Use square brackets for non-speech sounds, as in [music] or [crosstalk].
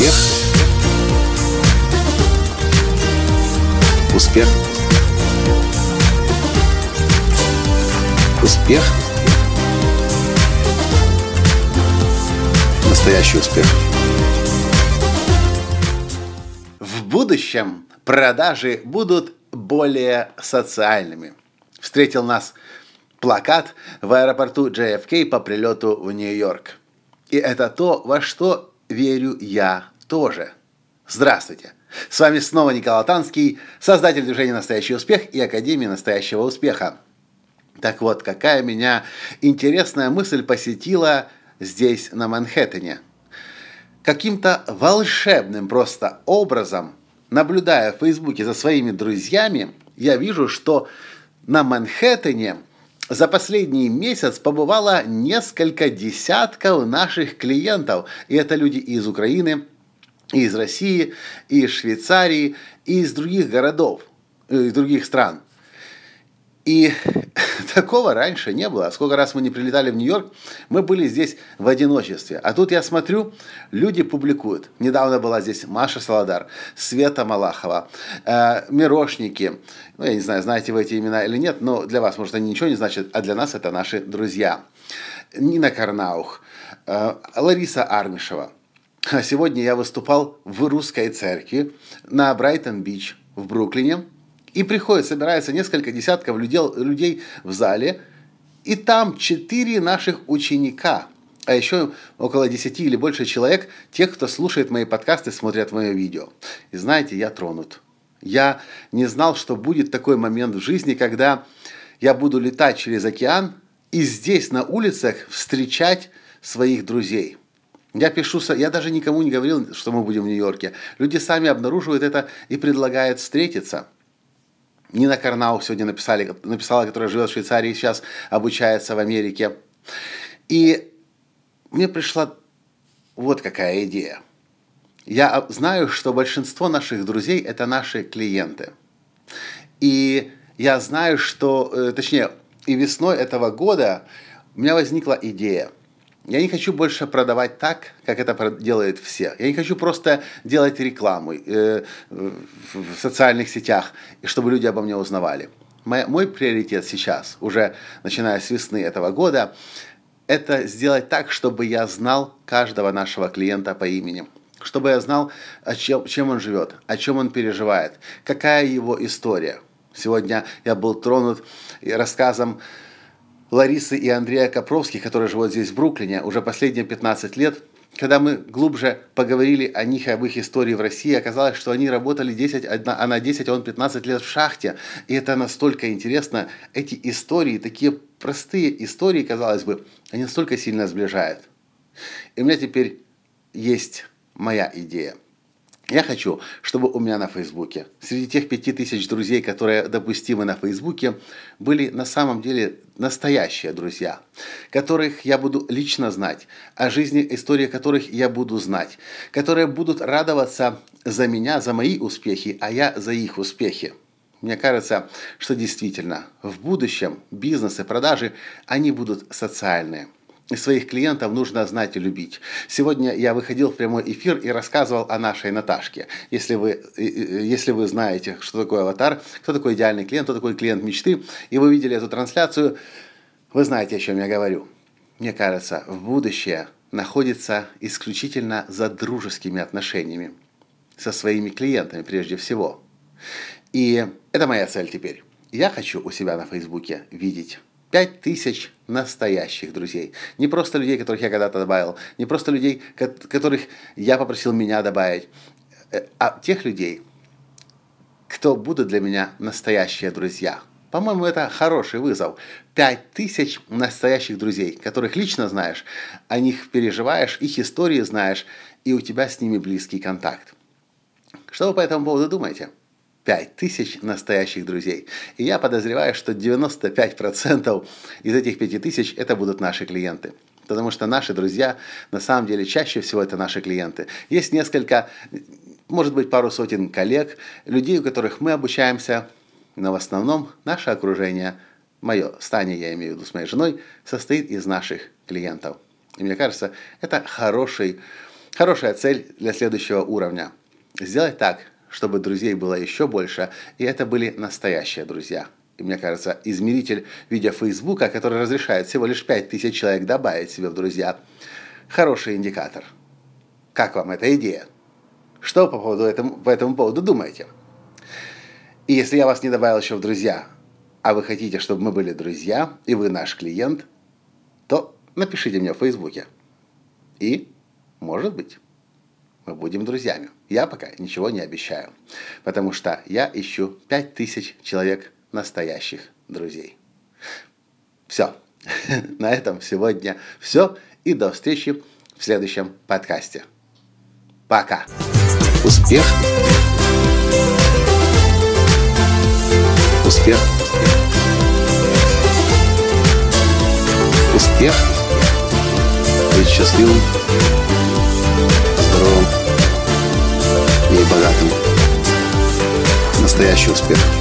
Успех. Успех. Успех. Настоящий успех. В будущем продажи будут более социальными. Встретил нас плакат в аэропорту JFK по прилету в Нью-Йорк. И это то, во что верю я тоже. Здравствуйте! С вами снова Николай Танский, создатель движения «Настоящий успех» и Академии «Настоящего успеха». Так вот, какая меня интересная мысль посетила здесь, на Манхэттене. Каким-то волшебным просто образом, наблюдая в Фейсбуке за своими друзьями, я вижу, что на Манхэттене за последний месяц побывало несколько десятков наших клиентов. И это люди из Украины, и из России, и из Швейцарии, и из других городов, э, из других стран. И [laughs] такого раньше не было. Сколько раз мы не прилетали в Нью-Йорк, мы были здесь в одиночестве. А тут я смотрю, люди публикуют. Недавно была здесь Маша Солодар, Света Малахова, э, Мирошники. Ну, я не знаю, знаете вы эти имена или нет, но для вас, может, они ничего не значат, а для нас это наши друзья. Нина Карнаух, э, Лариса Армишева. А сегодня я выступал в русской церкви на Брайтон-Бич в Бруклине – и приходит, собирается несколько десятков людей, в зале, и там четыре наших ученика, а еще около десяти или больше человек, тех, кто слушает мои подкасты, смотрят мое видео. И знаете, я тронут. Я не знал, что будет такой момент в жизни, когда я буду летать через океан и здесь на улицах встречать своих друзей. Я пишу, я даже никому не говорил, что мы будем в Нью-Йорке. Люди сами обнаруживают это и предлагают встретиться – Нина Карнау сегодня написали, написала, которая живет в Швейцарии, сейчас обучается в Америке. И мне пришла вот какая идея. Я знаю, что большинство наших друзей – это наши клиенты. И я знаю, что, э, точнее, и весной этого года у меня возникла идея – я не хочу больше продавать так, как это делают все. Я не хочу просто делать рекламу э, в социальных сетях, чтобы люди обо мне узнавали. Мой, мой приоритет сейчас, уже начиная с весны этого года, это сделать так, чтобы я знал каждого нашего клиента по имени. Чтобы я знал, о чем, чем он живет, о чем он переживает, какая его история. Сегодня я был тронут рассказом Ларисы и Андрея Копровских, которые живут здесь в Бруклине уже последние 15 лет, когда мы глубже поговорили о них и об их истории в России, оказалось, что они работали 10, а на 10, а он 15 лет в шахте. И это настолько интересно. Эти истории, такие простые истории, казалось бы, они настолько сильно сближают. И у меня теперь есть моя идея – я хочу, чтобы у меня на Фейсбуке, среди тех пяти тысяч друзей, которые допустимы на Фейсбуке, были на самом деле настоящие друзья, которых я буду лично знать, о жизни, истории которых я буду знать, которые будут радоваться за меня, за мои успехи, а я за их успехи. Мне кажется, что действительно в будущем бизнес и продажи, они будут социальные – своих клиентов нужно знать и любить. Сегодня я выходил в прямой эфир и рассказывал о нашей Наташке. Если вы, если вы знаете, что такое аватар, кто такой идеальный клиент, кто такой клиент мечты, и вы видели эту трансляцию, вы знаете, о чем я говорю. Мне кажется, в будущее находится исключительно за дружескими отношениями со своими клиентами прежде всего. И это моя цель теперь. Я хочу у себя на Фейсбуке видеть Пять тысяч настоящих друзей. Не просто людей, которых я когда-то добавил, не просто людей, которых я попросил меня добавить, э, а тех людей, кто будут для меня настоящие друзья. По-моему, это хороший вызов. Пять тысяч настоящих друзей, которых лично знаешь, о них переживаешь, их истории знаешь, и у тебя с ними близкий контакт. Что вы по этому поводу думаете? 5 тысяч настоящих друзей. И я подозреваю, что 95% из этих 5 тысяч это будут наши клиенты. Потому что наши друзья, на самом деле, чаще всего это наши клиенты. Есть несколько, может быть, пару сотен коллег, людей, у которых мы обучаемся, но в основном наше окружение, мое стание, я имею в виду с моей женой, состоит из наших клиентов. И мне кажется, это хороший Хорошая цель для следующего уровня. Сделать так, чтобы друзей было еще больше, и это были настоящие друзья. И мне кажется, измеритель в виде Фейсбука, который разрешает всего лишь 5000 человек добавить себе в друзья, хороший индикатор. Как вам эта идея? Что по, поводу этому, по этому поводу думаете? И если я вас не добавил еще в друзья, а вы хотите, чтобы мы были друзья, и вы наш клиент, то напишите мне в Фейсбуке. И, может быть, мы будем друзьями. Я пока ничего не обещаю, потому что я ищу 5000 человек настоящих друзей. Все. [laughs] На этом сегодня все. И до встречи в следующем подкасте. Пока. Успех. Успех. Успех. Быть счастливым, здоровым и богатым. Настоящий успех.